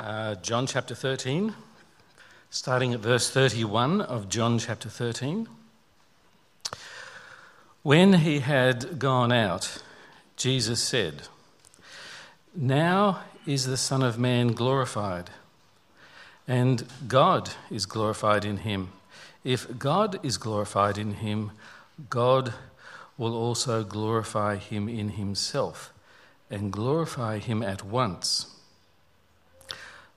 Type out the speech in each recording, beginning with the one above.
Uh, John chapter 13, starting at verse 31 of John chapter 13. When he had gone out, Jesus said, Now is the Son of Man glorified, and God is glorified in him. If God is glorified in him, God will also glorify him in himself and glorify him at once.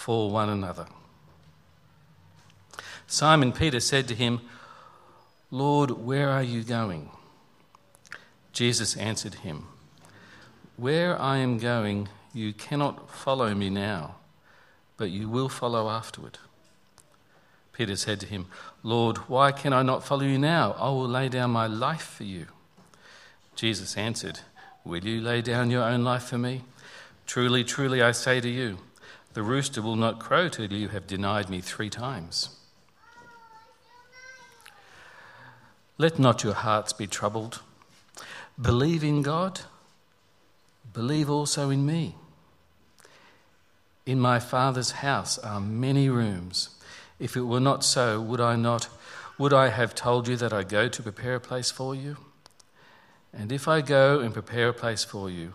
for one another. Simon Peter said to him, Lord, where are you going? Jesus answered him, Where I am going, you cannot follow me now, but you will follow afterward. Peter said to him, Lord, why can I not follow you now? I will lay down my life for you. Jesus answered, Will you lay down your own life for me? Truly, truly, I say to you, the rooster will not crow till you have denied me three times. Let not your hearts be troubled. Believe in God, believe also in me. In my Father's house are many rooms. If it were not so, would I not would I have told you that I go to prepare a place for you? And if I go and prepare a place for you,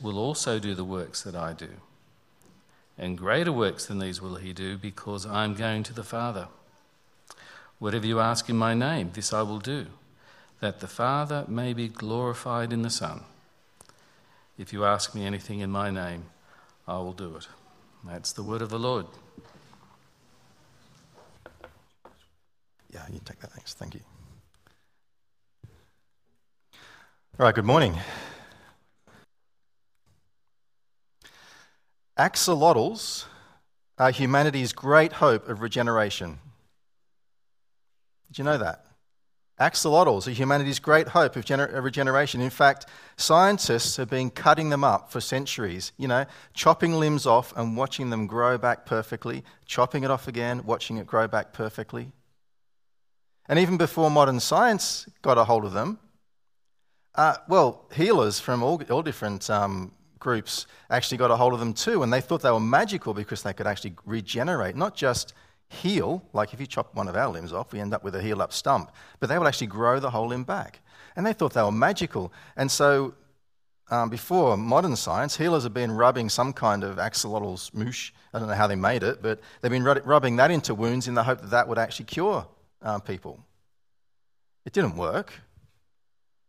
will also do the works that I do. And greater works than these will he do, because I am going to the Father. Whatever you ask in my name, this I will do, that the Father may be glorified in the Son. If you ask me anything in my name, I will do it. That's the word of the Lord. Yeah, you take that. Thanks. Thank you. All right, good morning. Axolotls are humanity's great hope of regeneration. Did you know that? Axolotls are humanity's great hope of, gener- of, regeneration. In fact, scientists have been cutting them up for centuries, you know, chopping limbs off and watching them grow back perfectly, chopping it off again, watching it grow back perfectly. And even before modern science got a hold of them, uh, well, healers from all, all different um, groups actually got a hold of them too, and they thought they were magical because they could actually regenerate, not just heal, like if you chop one of our limbs off, we end up with a healed up stump, but they would actually grow the whole limb back. And they thought they were magical. And so, um, before modern science, healers have been rubbing some kind of axolotl smoosh. I don't know how they made it, but they've been rubbing that into wounds in the hope that that would actually cure uh, people. It didn't work.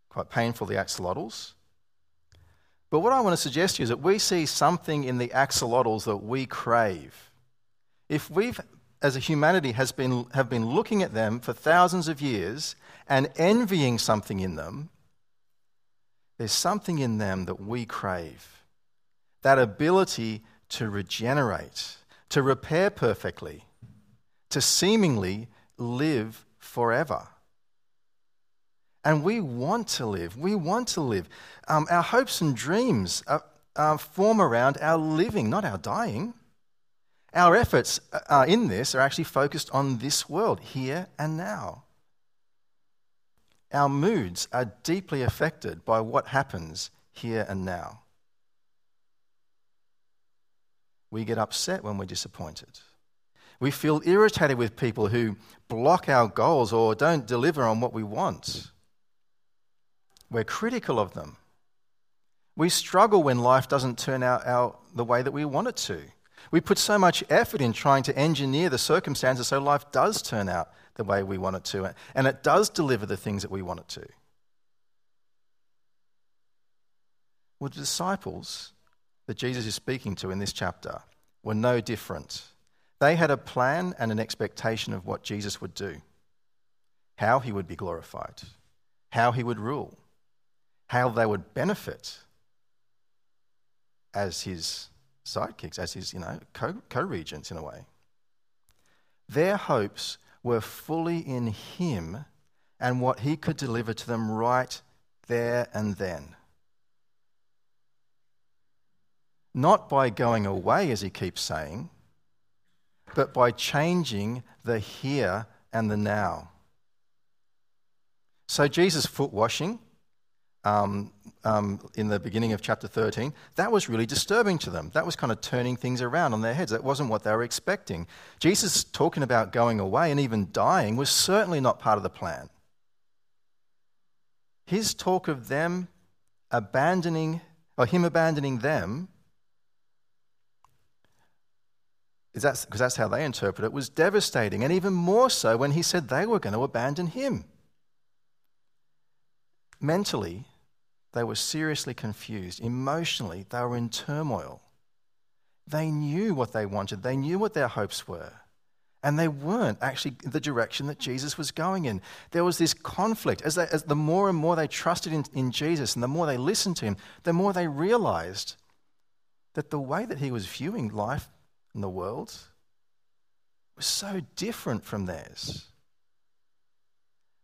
Quite painful, the axolotls. But what I want to suggest to you is that we see something in the axolotls that we crave. If we've as a humanity, has been, have been looking at them for thousands of years and envying something in them, there's something in them that we crave. That ability to regenerate, to repair perfectly, to seemingly live forever. And we want to live. We want to live. Um, our hopes and dreams are, are form around our living, not our dying. Our efforts uh, in this are actually focused on this world, here and now. Our moods are deeply affected by what happens here and now. We get upset when we're disappointed. We feel irritated with people who block our goals or don't deliver on what we want. We're critical of them. We struggle when life doesn't turn out our, the way that we want it to. We put so much effort in trying to engineer the circumstances so life does turn out the way we want it to, and it does deliver the things that we want it to. Well, the disciples that Jesus is speaking to in this chapter were no different. They had a plan and an expectation of what Jesus would do, how he would be glorified, how he would rule, how they would benefit as his sidekicks, as his you know, co regents in a way. Their hopes were fully in him and what he could deliver to them right there and then not by going away, as he keeps saying, but by changing the here and the now. So, Jesus' foot washing um, um, in the beginning of chapter 13, that was really disturbing to them. That was kind of turning things around on their heads. That wasn't what they were expecting. Jesus talking about going away and even dying was certainly not part of the plan. His talk of them abandoning, or him abandoning them, because that's, that's how they interpret it, was devastating. And even more so when he said they were going to abandon him. Mentally, they were seriously confused. Emotionally, they were in turmoil. They knew what they wanted, they knew what their hopes were. And they weren't actually the direction that Jesus was going in. There was this conflict. As, they, as the more and more they trusted in, in Jesus and the more they listened to him, the more they realized that the way that he was viewing life and the world was so different from theirs.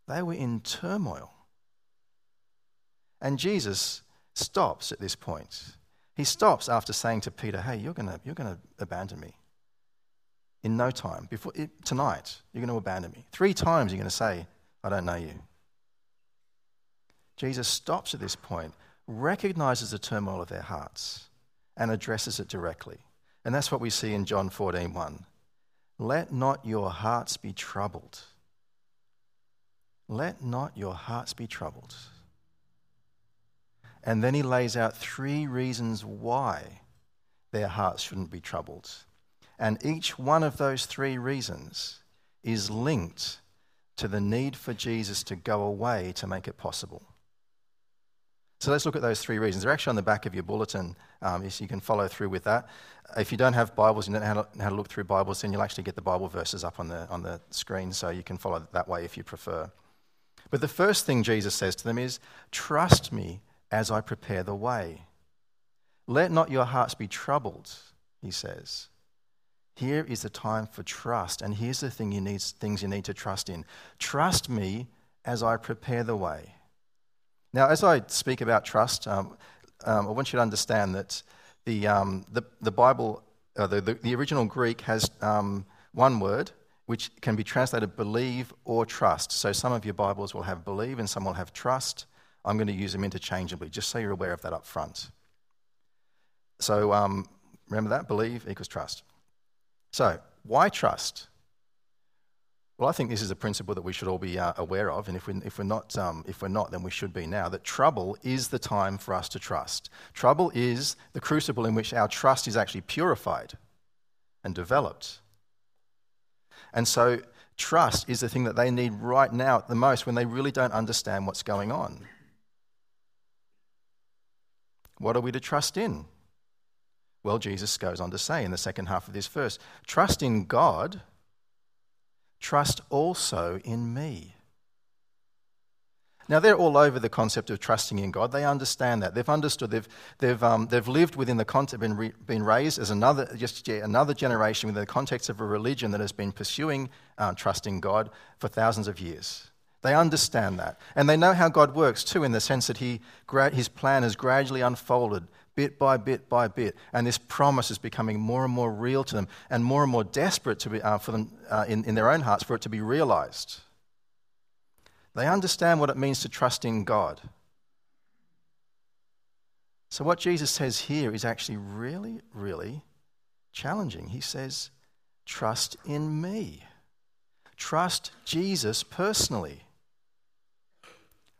They were in turmoil. And Jesus stops at this point. He stops after saying to Peter, Hey, you're going you're gonna abandon me. In no time, before tonight, you're going to abandon me. Three times you're going to say, I don't know you. Jesus stops at this point, recognizes the turmoil of their hearts, and addresses it directly. And that's what we see in John 14 1. Let not your hearts be troubled. Let not your hearts be troubled. And then he lays out three reasons why their hearts shouldn't be troubled. And each one of those three reasons is linked to the need for Jesus to go away to make it possible. So let's look at those three reasons. They're actually on the back of your bulletin, um, so you can follow through with that. If you don't have Bibles, you don't know how to look through Bibles, then you'll actually get the Bible verses up on the, on the screen, so you can follow that way if you prefer. But the first thing Jesus says to them is, Trust me as I prepare the way. Let not your hearts be troubled, he says. Here is the time for trust, and here's the thing you need, things you need to trust in. Trust me as I prepare the way. Now, as I speak about trust, um, um, I want you to understand that the, um, the, the, Bible, uh, the, the, original Greek has um, one word which can be translated believe or trust. So some of your Bibles will have believe and some will have trust. I'm going to use them interchangeably, just so you're aware of that up front. So um, remember that? Believe equals trust. So, why trust? Well, I think this is a principle that we should all be uh, aware of, and if, we, if, we're not, um, if we're not, then we should be now. That trouble is the time for us to trust. Trouble is the crucible in which our trust is actually purified and developed. And so, trust is the thing that they need right now at the most when they really don't understand what's going on. What are we to trust in? Well, Jesus goes on to say in the second half of this verse trust in God trust also in me. Now, they're all over the concept of trusting in God. They understand that. They've understood, they've, they've, um, they've lived within the context, been, re, been raised as another, just another generation within the context of a religion that has been pursuing uh, trusting God for thousands of years. They understand that. And they know how God works too, in the sense that he, his plan has gradually unfolded bit by bit by bit. And this promise is becoming more and more real to them and more and more desperate to be, uh, for them uh, in, in their own hearts for it to be realized. They understand what it means to trust in God. So, what Jesus says here is actually really, really challenging. He says, Trust in me. Trust Jesus personally.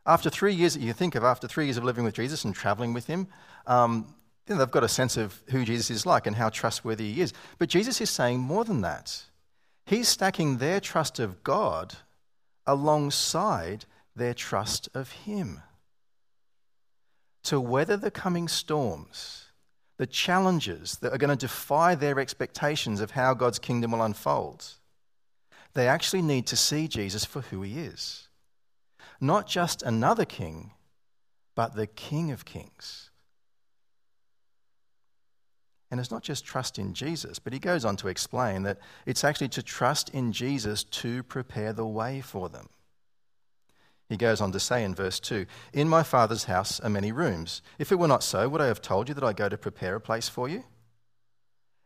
After three years, you think of after three years of living with Jesus and traveling with him, um, you know, they've got a sense of who Jesus is like and how trustworthy he is. But Jesus is saying more than that. He's stacking their trust of God alongside their trust of Him. To weather the coming storms, the challenges that are going to defy their expectations of how God's kingdom will unfold, they actually need to see Jesus for who He is. Not just another king, but the King of Kings. And it's not just trust in Jesus, but he goes on to explain that it's actually to trust in Jesus to prepare the way for them. He goes on to say in verse 2 In my Father's house are many rooms. If it were not so, would I have told you that I go to prepare a place for you?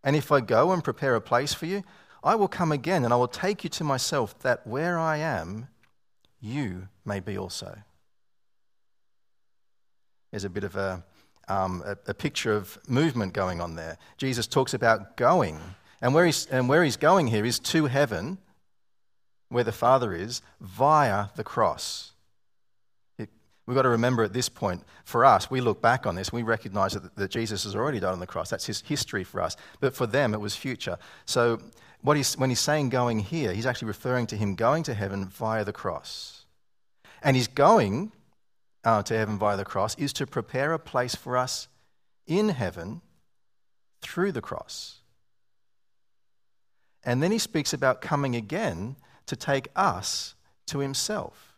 And if I go and prepare a place for you, I will come again and I will take you to myself, that where I am, you may be also. There's a bit of a um, a, a, picture of movement going on there. Jesus talks about going. And where, he's, and where he's going here is to heaven, where the Father is, via the cross. We've got to remember at this point, for us, we look back on this, we recognize that, that Jesus has already died on the cross. That's his history for us. But for them, it was future. So what he's, when he's saying going here, he's actually referring to him going to heaven via the cross. And he's going uh, to heaven via the cross is to prepare a place for us in heaven through the cross. And then he speaks about coming again to take us to himself.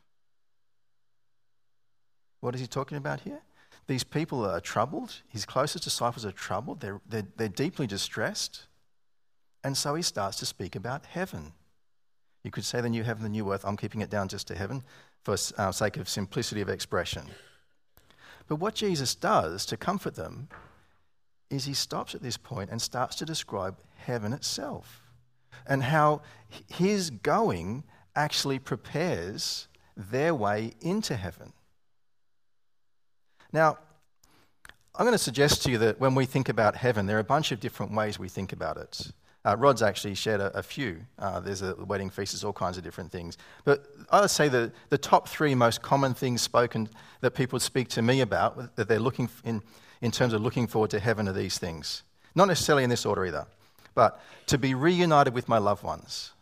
What is he talking about here? These people are troubled. His closest disciples are troubled. They're, they're, they're deeply distressed. And so he starts to speak about heaven. You could say the new heaven, the new earth. I'm keeping it down just to heaven for uh, sake of simplicity of expression. But what Jesus does to comfort them is he stops at this point and starts to describe heaven itself and how his going actually prepares their way into heaven. Now, I'm going to suggest to you that when we think about heaven, there are a bunch of different ways we think about it. Uh, Rod's actually shared a, a few. Uh, there's a wedding feast, there's all kinds of different things. But I would say the, the top three most common things spoken that people speak to me about, that they're looking in, in terms of looking forward to heaven, are these things. Not necessarily in this order either, but to be reunited with my loved ones.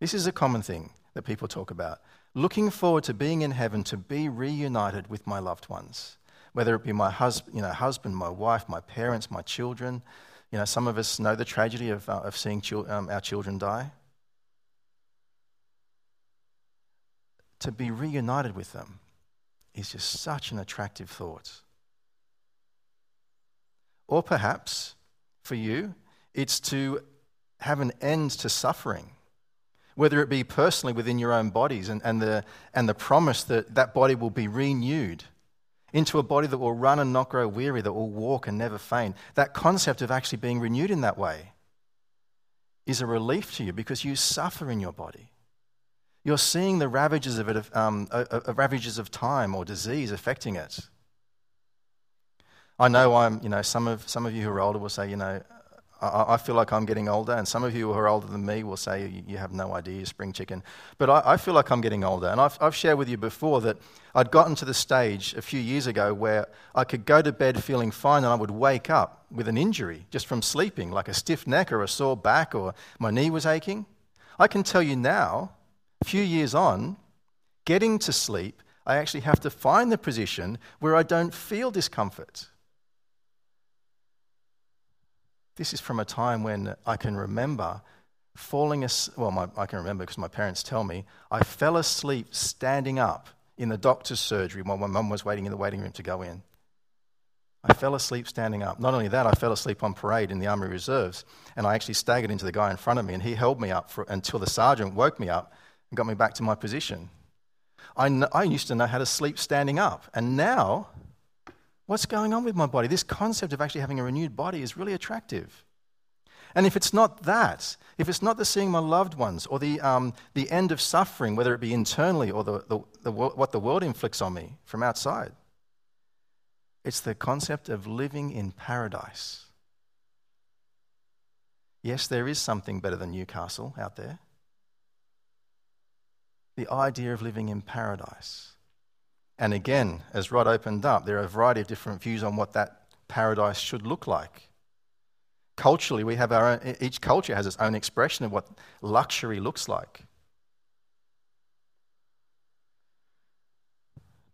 This is a common thing that people talk about. Looking forward to being in heaven, to be reunited with my loved ones, whether it be my hus- you know, husband, my wife, my parents, my children, you know, some of us know the tragedy of, uh, of seeing chil- um, our children die. To be reunited with them is just such an attractive thought. Or perhaps for you, it's to have an end to suffering, whether it be personally within your own bodies and, and, the, and the promise that that body will be renewed into a body that will run and not grow weary, that will walk and never faint. That concept of actually being renewed in that way is a relief to you because you suffer in your body. You're seeing the ravages of it, um, uh, uh, ravages of time or disease affecting it. I know I'm, you know, some of, some of you who are older will say, you know, I, I, feel like I'm getting older, and some of you who are older than me will say you, you have no idea, spring chicken. But I, I, feel like I'm getting older, and I've, I've shared with you before that I'd gotten to the stage a few years ago where I could go to bed feeling fine, and I would wake up with an injury just from sleeping, like a stiff neck or a sore back, or my knee was aching. I can tell you now, a few years on, getting to sleep, I actually have to find the position where I don't feel discomfort. This is from a time when I can remember falling asleep. Well, my, I can remember because my parents tell me. I fell asleep standing up in the doctor's surgery while my mum was waiting in the waiting room to go in. I fell asleep standing up. Not only that, I fell asleep on parade in the Army Reserves, and I actually staggered into the guy in front of me, and he held me up for, until the sergeant woke me up and got me back to my position. I, kn- I used to know how to sleep standing up, and now, what's going on with my body? This concept of actually having a renewed body is really attractive. And if it's not that, if it's not the seeing my loved ones or the, um, the end of suffering, whether it be internally or the, the, the, what the world inflicts on me from outside, it's the concept of living in paradise. Yes, there is something better than Newcastle out there. The idea of living in paradise. And again, as Rod opened up, there are a variety of different views on what that paradise should look like. Culturally, we have our own, each culture has its own expression of what luxury looks like.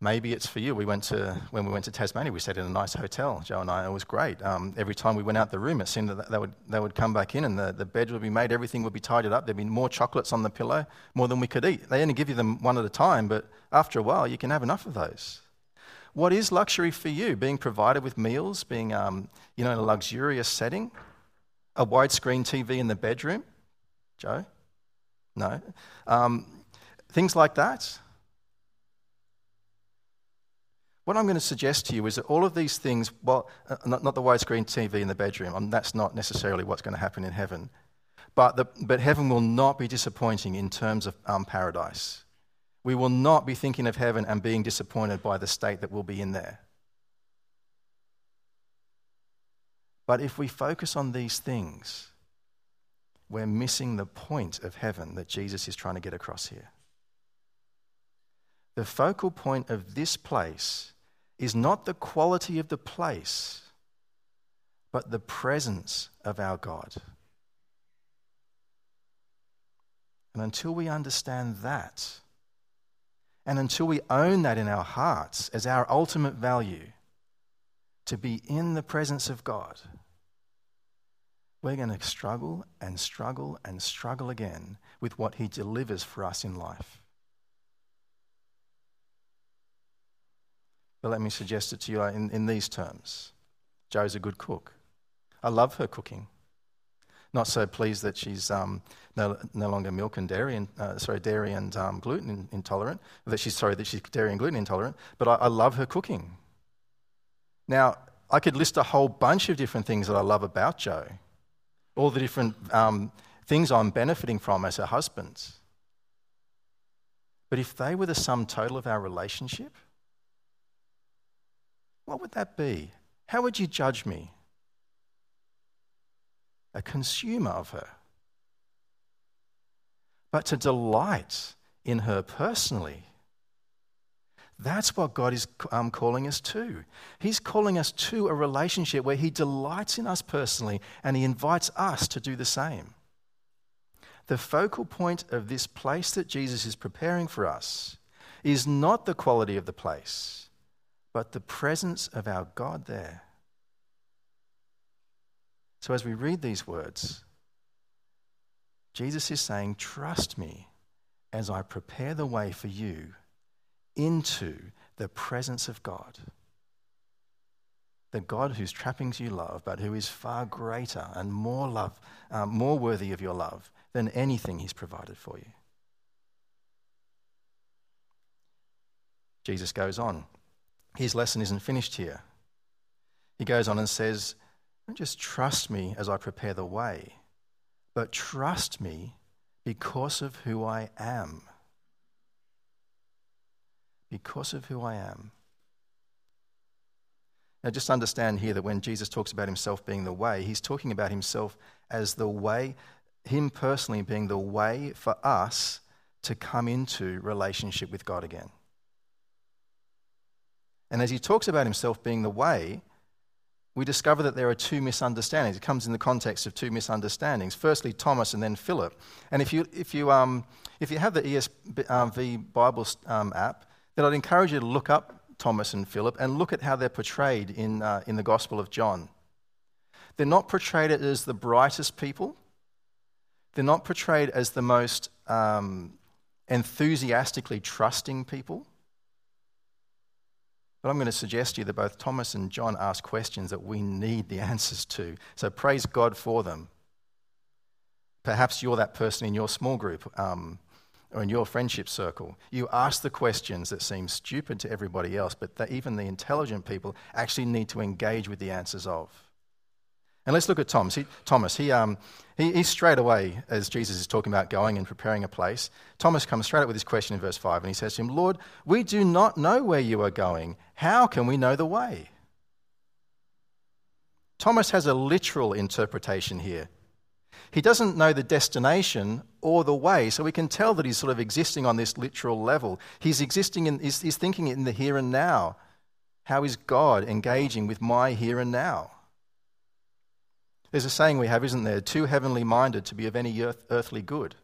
Maybe it's for you. We went to, when we went to Tasmania, we stayed in a nice hotel, Joe and I. It was great. Um, every time we went out the room, it seemed that they would, they would come back in and the, the bed would be made, everything would be tidied up. There'd be more chocolates on the pillow, more than we could eat. They only give you them one at a time, but after a while, you can have enough of those. What is luxury for you? Being provided with meals, being um, you know, in a luxurious setting, a widescreen TV in the bedroom? Joe? No. Um, things like that. What I'm going to suggest to you is that all of these things, well, uh, not, not the widescreen TV in the bedroom, um, that's not necessarily what's going to happen in heaven. But, the, but heaven will not be disappointing in terms of um, paradise. We will not be thinking of heaven and being disappointed by the state that will be in there. But if we focus on these things, we're missing the point of heaven that Jesus is trying to get across here. The focal point of this place is not the quality of the place, but the presence of our God. And until we understand that, and until we own that in our hearts as our ultimate value, to be in the presence of God, we're going to struggle and struggle and struggle again with what He delivers for us in life. But let me suggest it to you in, in these terms Joe's a good cook. I love her cooking. Not so pleased that she's um, no, no, longer milk and dairy and uh, sorry dairy and um, gluten intolerant. That she's sorry that she's dairy and gluten intolerant. But I, I love her cooking. Now I could list a whole bunch of different things that I love about Joe, all the different um, things I'm benefiting from as her husband. But if they were the sum total of our relationship, what would that be? How would you judge me? A consumer of her. But to delight in her personally, that's what God is um, calling us to. He's calling us to a relationship where He delights in us personally and He invites us to do the same. The focal point of this place that Jesus is preparing for us is not the quality of the place but the presence of our God there. So as we read these words, Jesus is saying, Trust me as I prepare the way for you into the presence of God. The God whose trappings you love, but who is far greater and more love, um, more worthy of your love than anything he's provided for you. Jesus goes on his lesson isn't finished here. He goes on and says, Don't just trust me as I prepare the way, but trust me because of who I am. Because of who I am. Now, just understand here that when Jesus talks about himself being the way, he's talking about himself as the way, him personally being the way for us to come into relationship with God again. And as he talks about himself being the way, we discover that there are two misunderstandings. It comes in the context of two misunderstandings. Firstly, Thomas and then Philip. And if you, if you, um, if you have the ESV Bible um, app, then I'd encourage you to look up Thomas and Philip and look at how they're portrayed in, uh, in the Gospel of John. They're not portrayed as the brightest people, They're not portrayed as the most um, enthusiastically trusting people. But I'm going to suggest to you that both Thomas and John ask questions that we need the answers to. So praise God for them. Perhaps you're that person in your small group um, or in your friendship circle. You ask the questions that seem stupid to everybody else, but even the intelligent people actually need to engage with the answers of. And let's look at Thomas. He, Thomas, he, um, he, he straight away, as Jesus is talking about going and preparing a place, Thomas comes straight up with this question in verse 5, and he says to him, Lord, we do not know where you are going. How can we know the way? Thomas has a literal interpretation here. He doesn't know the destination or the way, so we can tell that he's sort of existing on this literal level. He's existing in, he's, he's thinking in the here and now. How is God engaging with my here and now? There's a saying we have, isn't there? Too heavenly minded to be of any earth, earthly good.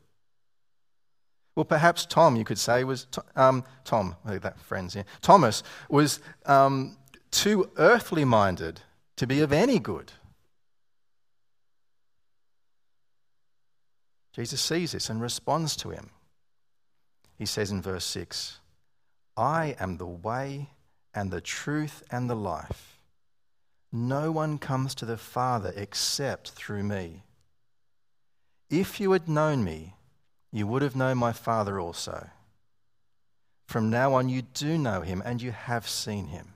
Well, perhaps Tom, you could say, was um, Tom, that friends here. Thomas was um, too earthly minded to be of any good. Jesus sees this and responds to him. He says in verse 6 I am the way and the truth and the life. No one comes to the Father except through me. If you had known me, you would have known my Father also. From now on, you do know him and you have seen him.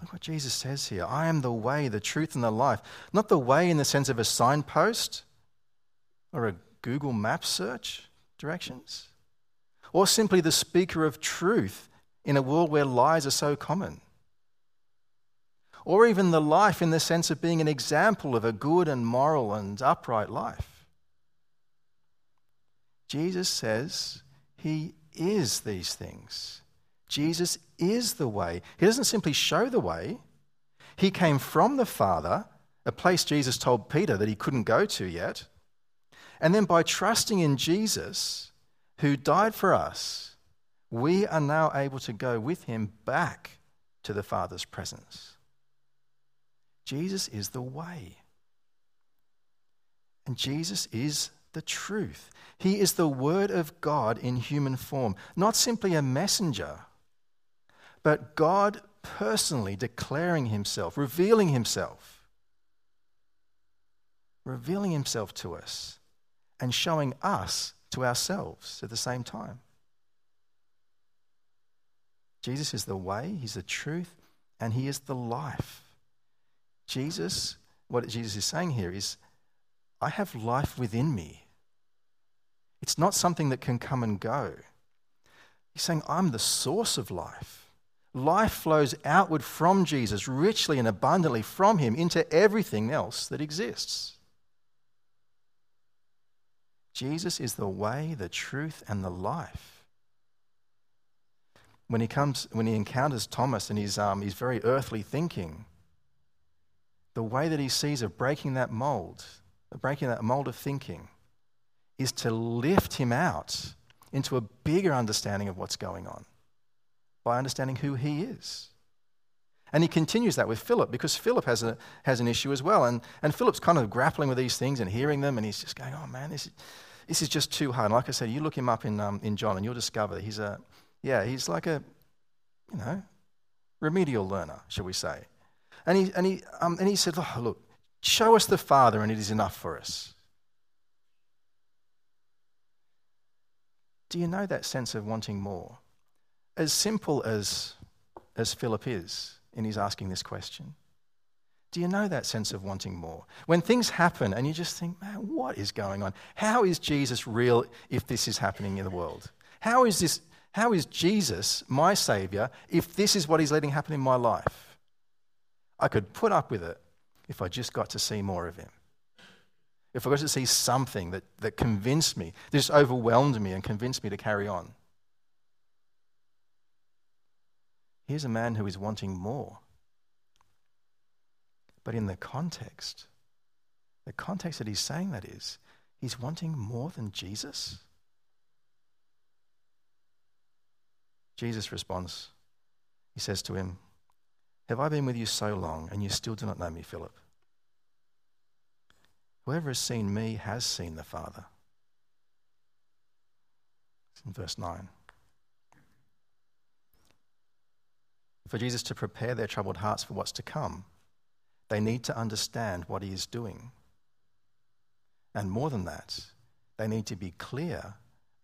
Look what Jesus says here I am the way, the truth, and the life. Not the way in the sense of a signpost or a Google map search directions, or simply the speaker of truth in a world where lies are so common or even the life in the sense of being an example of a good and moral and upright life. Jesus says he is these things. Jesus is the way. He doesn't simply show the way, he came from the Father, a place Jesus told Peter that he couldn't go to yet. And then by trusting in Jesus, who died for us, we are now able to go with him back to the Father's presence. Jesus is the way. And Jesus is the truth. He is the Word of God in human form, not simply a messenger, but God personally declaring Himself, revealing Himself, revealing Himself to us, and showing us to ourselves at the same time. Jesus is the way, He's the truth, and He is the life. Jesus, what Jesus is saying here is, I have life within me. It's not something that can come and go. He's saying, I'm the source of life. Life flows outward from Jesus, richly and abundantly from him, into everything else that exists. Jesus is the way, the truth, and the life. When he comes, when he encounters Thomas and his, um, his very earthly thinking, the way that he sees of breaking that mold, of breaking that mold of thinking, is to lift him out into a bigger understanding of what's going on by understanding who he is. And he continues that with Philip because Philip has, a, has an issue as well. And, and Philip's kind of grappling with these things and hearing them, and he's just going, oh man, this is, this is just too hard. And like I said, you look him up in, um, in John and you'll discover that he's a, yeah, he's like a, you know, remedial learner, shall we say. And he, and he, um, and he said, oh, Look, show us the Father, and it is enough for us. Do you know that sense of wanting more? As simple as, as Philip is in his asking this question. Do you know that sense of wanting more? When things happen and you just think, man, what is going on? How is Jesus real if this is happening in the world? How is this? How is Jesus my Savior if this is what He's letting happen in my life? I could put up with it if I just got to see more of him. If I got to see something that, that convinced me, just overwhelmed me and convinced me to carry on. Here's a man who is wanting more. But in the context, the context that he's saying that is, he's wanting more than Jesus. Jesus responds. He says to him, have I been with you so long and you still do not know me, Philip? Whoever has seen me has seen the Father. It's in verse 9. For Jesus to prepare their troubled hearts for what's to come, they need to understand what he is doing. And more than that, they need to be clear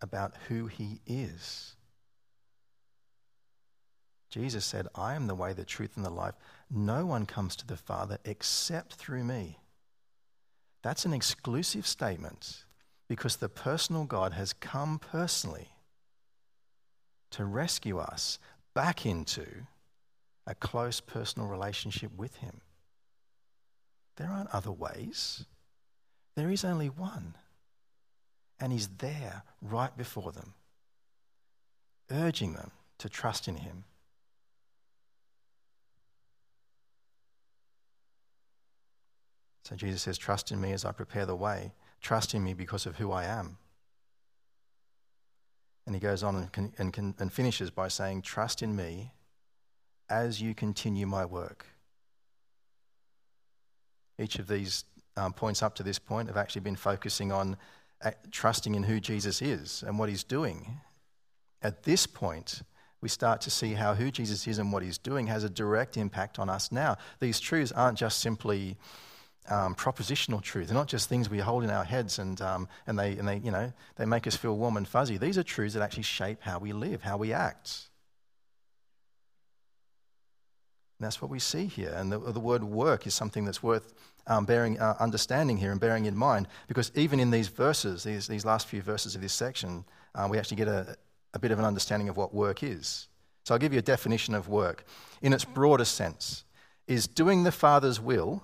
about who he is. Jesus said, I am the way, the truth, and the life. No one comes to the Father except through me. That's an exclusive statement because the personal God has come personally to rescue us back into a close personal relationship with Him. There aren't other ways, there is only one. And He's there right before them, urging them to trust in Him. So Jesus says, Trust in me as I prepare the way. Trust in me because of who I am. And he goes on and, and, and finishes by saying, Trust in me as you continue my work. Each of these um, points up to this point have actually been focusing on uh, trusting in who Jesus is and what he's doing. At this point, we start to see how who Jesus is and what he's doing has a direct impact on us now. These truths aren't just simply um, propositional truth. They're not just things we hold in our heads and, um, and, they, and they, you know, they make us feel warm and fuzzy. These are truths that actually shape how we live, how we act. And that's what we see here. And the, the word work is something that's worth um, bearing, uh, understanding here and bearing in mind, because even in these verses, these, these last few verses of this section, uh, we actually get a, a bit of an understanding of what work is. So I'll give you a definition of work. In its broader sense, is doing the Father's will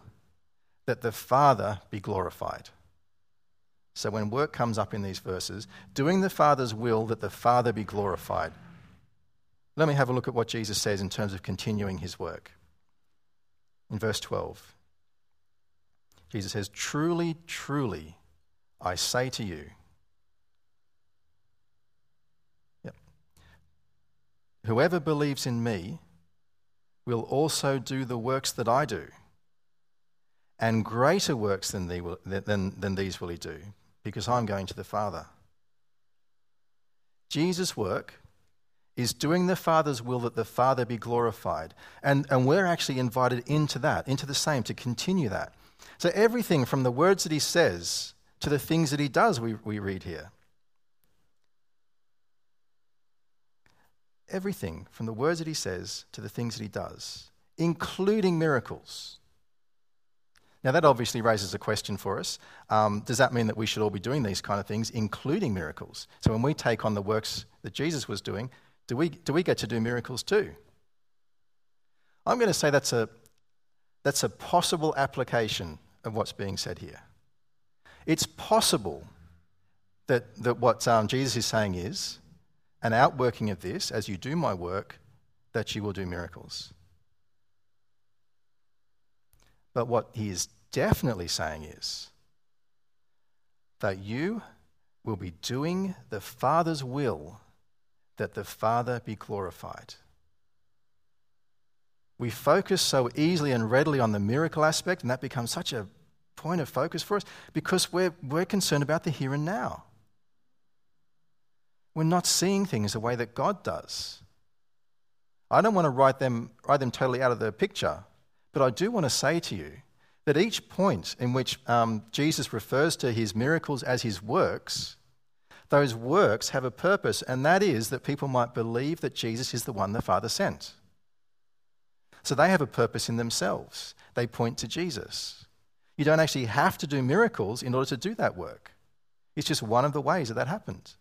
that the Father be glorified. So when work comes up in these verses, doing the Father's will that the Father be glorified. Let me have a look at what Jesus says in terms of continuing his work. In verse 12, Jesus says, Truly, truly, I say to you, yep, whoever believes in me will also do the works that I do, and greater works than, than, than these will he do, because I'm going to the Father. Jesus' work is doing the Father's will that the Father be glorified. And, and we're actually invited into that, into the same, to continue that. So everything from the words that he says to the things that he does, we, we read here. Everything from the words that he says to the things that he does, including miracles. Now, that obviously raises a question for us. Um, does that mean that we should all be doing these kind of things, including miracles? So, when we take on the works that Jesus was doing, do we, do we get to do miracles too? I'm going to say that's a, that's a possible application of what's being said here. It's possible that, that what um, Jesus is saying is an outworking of this, as you do my work, that you will do miracles. But what he is definitely saying is that you will be doing the Father's will that the Father be glorified. We focus so easily and readily on the miracle aspect, and that becomes such a point of focus for us because we're, we're concerned about the here and now. We're not seeing things the way that God does. I don't want to write them, write them totally out of the picture, but I do want to say to you that each point in which um, Jesus refers to his miracles as his works those works have a purpose, and that is that people might believe that Jesus is the one the Father sent. So they have a purpose in themselves. They point to Jesus. You don't actually have to do miracles in order to do that work. It's just one of the ways that that happens.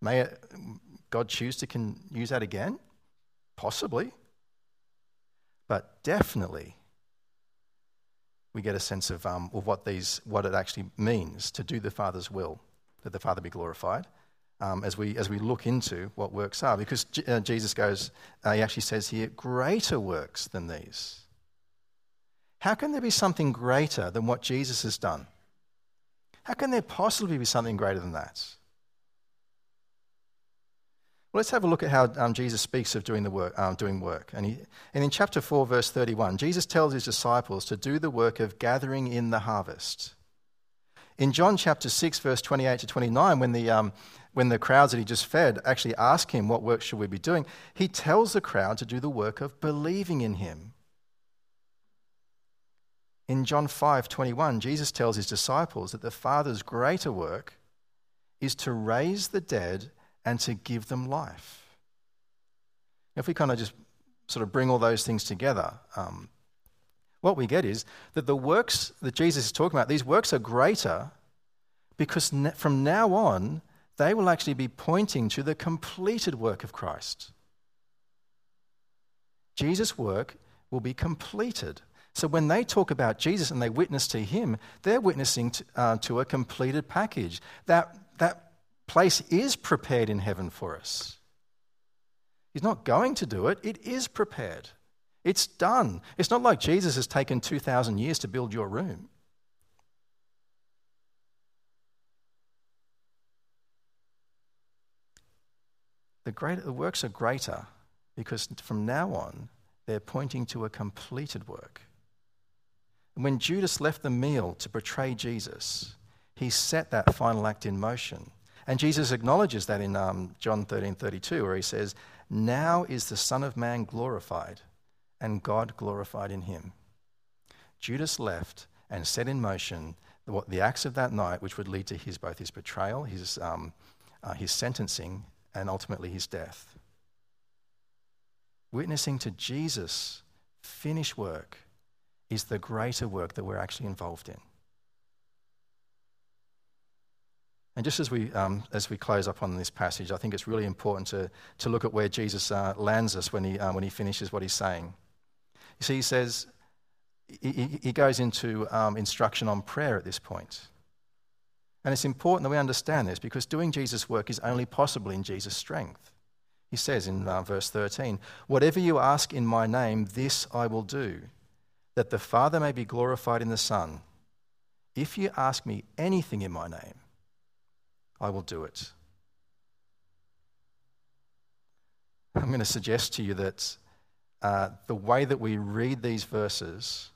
May God choose to can use that again? Possibly. But definitely, we get a sense of, um, of what, these, what it actually means to do the Father's will that the Father be glorified. Um, as, we, as we look into what works are. Because uh, Jesus goes, uh, he actually says here, greater works than these. How can there be something greater than what Jesus has done? How can there possibly be something greater than that? Well, let's have a look at how um, Jesus speaks of doing, the work, um, doing work. And, he, and in chapter 4, verse 31, Jesus tells his disciples to do the work of gathering in the harvest. In John chapter 6, verse 28 to 29, when the, um, when the crowds that he just fed actually ask him, What work should we be doing? he tells the crowd to do the work of believing in him. In John 5 21, Jesus tells his disciples that the Father's greater work is to raise the dead and to give them life. If we kind of just sort of bring all those things together, um, what we get is that the works that Jesus is talking about, these works are greater because from now on, they will actually be pointing to the completed work of Christ. Jesus' work will be completed. So when they talk about Jesus and they witness to him, they're witnessing to, uh, to a completed package. That, that place is prepared in heaven for us. He's not going to do it, it is prepared. It's done. It's not like Jesus has taken 2,000 years to build your room. The, greater, the works are greater because from now on, they're pointing to a completed work. And when Judas left the meal to betray Jesus, he set that final act in motion. And Jesus acknowledges that in um, John 13 32, where he says, Now is the Son of Man glorified and God glorified in him. Judas left and set in motion the, the acts of that night, which would lead to his, both his betrayal, his, um, uh, his sentencing, and ultimately his death. Witnessing to Jesus' finished work is the greater work that we're actually involved in. And just as we, um, as we close up on this passage, I think it's really important to, to look at where Jesus uh, lands us when he, uh, when he finishes what he's saying. You see, he says, he, he goes into um, instruction on prayer at this point. And it's important that we understand this because doing Jesus' work is only possible in Jesus' strength. He says in uh, verse 13, Whatever you ask in my name, this I will do, that the Father may be glorified in the Son. If you ask me anything in my name, I will do it. I'm going to suggest to you that uh, the way that we read these verses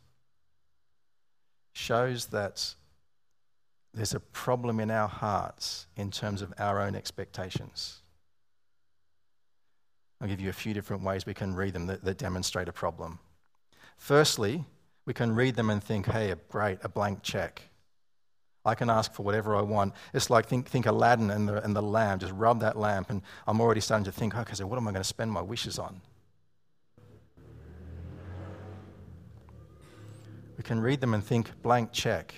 shows that there's a problem in our hearts in terms of our own expectations. I'll give you a few different ways we can read them that, that demonstrate a problem. Firstly, we can read them and think, hey, great, a blank check. I can ask for whatever I want. It's like think, think Aladdin and the, and the lamp, just rub that lamp, and I'm already starting to think, okay, so what am I going to spend my wishes on? We can read them and think, blank check.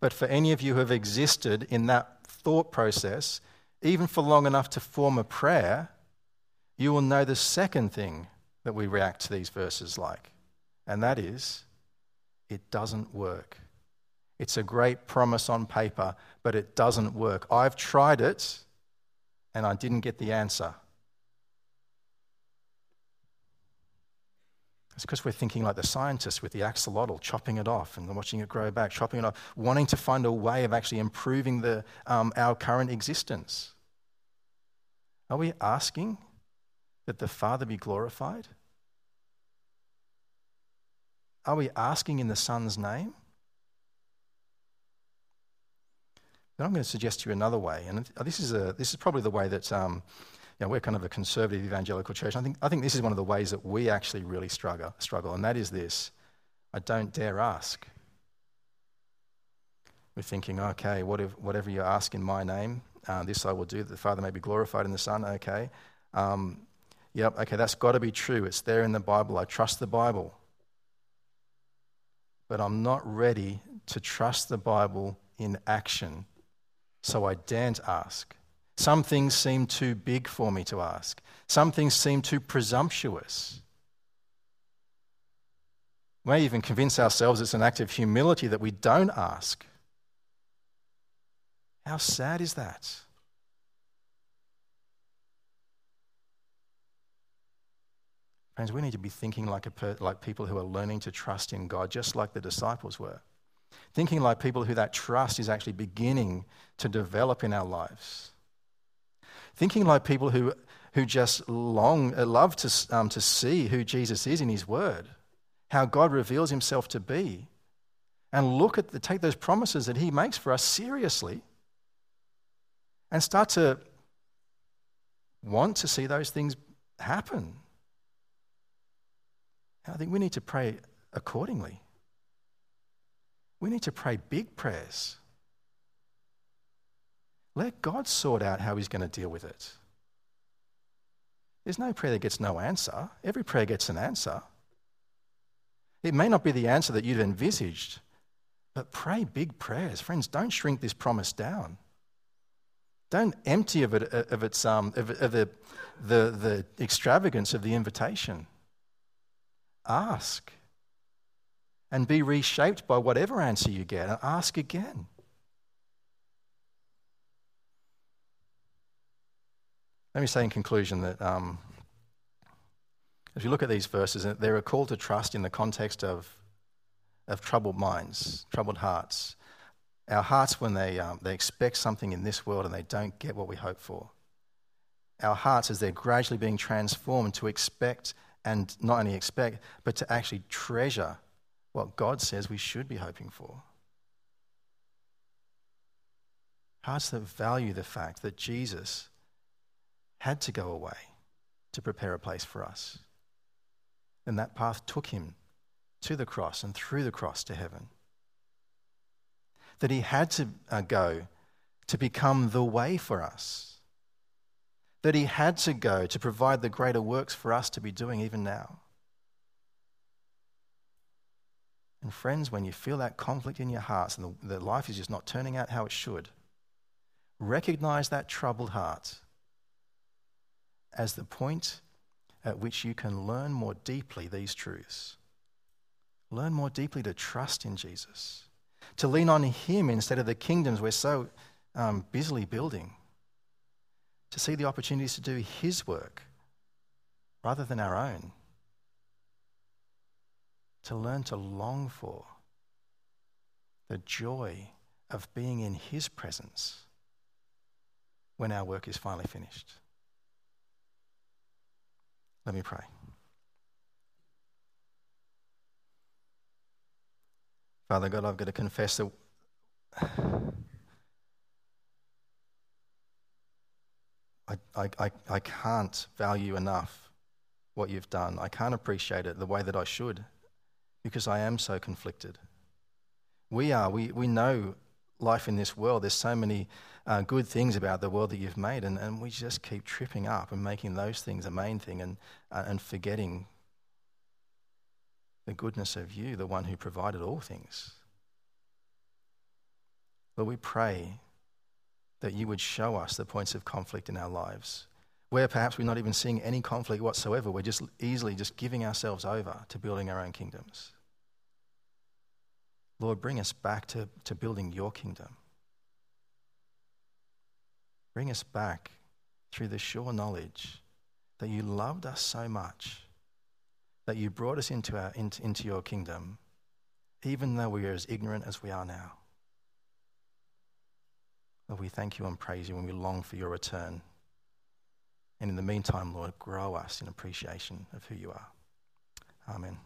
But for any of you who have existed in that thought process, even for long enough to form a prayer, you will know the second thing that we react to these verses like, and that is, it doesn't work. It's a great promise on paper, but it doesn't work. I've tried it and I didn't get the answer. It's because we're thinking like the scientists with the axolotl, chopping it off and watching it grow back, chopping it off, wanting to find a way of actually improving the, um, our current existence. Are we asking that the Father be glorified? Are we asking in the Son's name? But I'm going to suggest to you another way, and this is, a, this is probably the way that um, you know, we're kind of a conservative evangelical church. I think, I think this is one of the ways that we actually really struggle, struggle, and that is this I don't dare ask. We're thinking, okay, whatever, whatever you ask in my name, uh, this I will do, that the Father may be glorified in the Son, okay. Um, yep, okay, that's got to be true. It's there in the Bible. I trust the Bible. But I'm not ready to trust the Bible in action, so I daren't ask. Some things seem too big for me to ask. Some things seem too presumptuous. We may even convince ourselves it's an act of humility that we don't ask. How sad is that? Friends, we need to be thinking like, a, like people who are learning to trust in God, just like the disciples were. Thinking like people who that trust is actually beginning to develop in our lives thinking like people who, who just long, uh, love to, um, to see who Jesus is in his word, how God reveals himself to be, and look at the, take those promises that He makes for us seriously and start to want to see those things happen. I think we need to pray accordingly. We need to pray big prayers. Let God sort out how He's going to deal with it. There's no prayer that gets no answer. Every prayer gets an answer. It may not be the answer that you'd envisaged, but pray big prayers. Friends, don't shrink this promise down. Don't empty of, it, of, its, um, of, of the, the, the extravagance of the invitation. Ask. And be reshaped by whatever answer you get, and ask again. Let me say in conclusion that um, as you look at these verses, they're a call to trust in the context of, of troubled minds, troubled hearts. Our hearts, when they, um, they expect something in this world and they don't get what we hope for. Our hearts, as they're gradually being transformed to expect and not only expect, but to actually treasure what God says we should be hoping for. Hearts that value the fact that Jesus had to go away to prepare a place for us. And that path took him to the cross and through the cross to heaven. That he had to uh, go to become the way for us. That he had to go to provide the greater works for us to be doing even now. And friends, when you feel that conflict in your hearts and the, the life is just not turning out how it should, recognize that troubled heart as the point at which you can learn more deeply these truths. Learn more deeply to trust in Jesus, to lean on Him instead of the kingdoms we're so um, busily building, to see the opportunities to do His work rather than our own, to learn to long for the joy of being in His presence when our work is finally finished. Let me pray. Father God, I've got to confess that I, I, I, can't value enough what you've done. I can't appreciate it the way that I should because I am so conflicted. We are, we, we know life in this world. There's so many uh, good things about the world that you've made, and, and we just keep tripping up and making those things the main thing and, uh, and forgetting the goodness of you, the one who provided all things. But we pray that you would show us the points of conflict in our lives where perhaps we're not even seeing any conflict whatsoever. We're just easily just giving ourselves over to building our own kingdoms. Lord, bring us back to, to building your kingdom. Bring us back through the sure knowledge that you loved us so much, that you brought us into, our, into, into your kingdom, even though we are as ignorant as we are now. Lord, we thank you and praise you and we long for your return. And in the meantime, Lord, grow us in appreciation of who you are. Amen.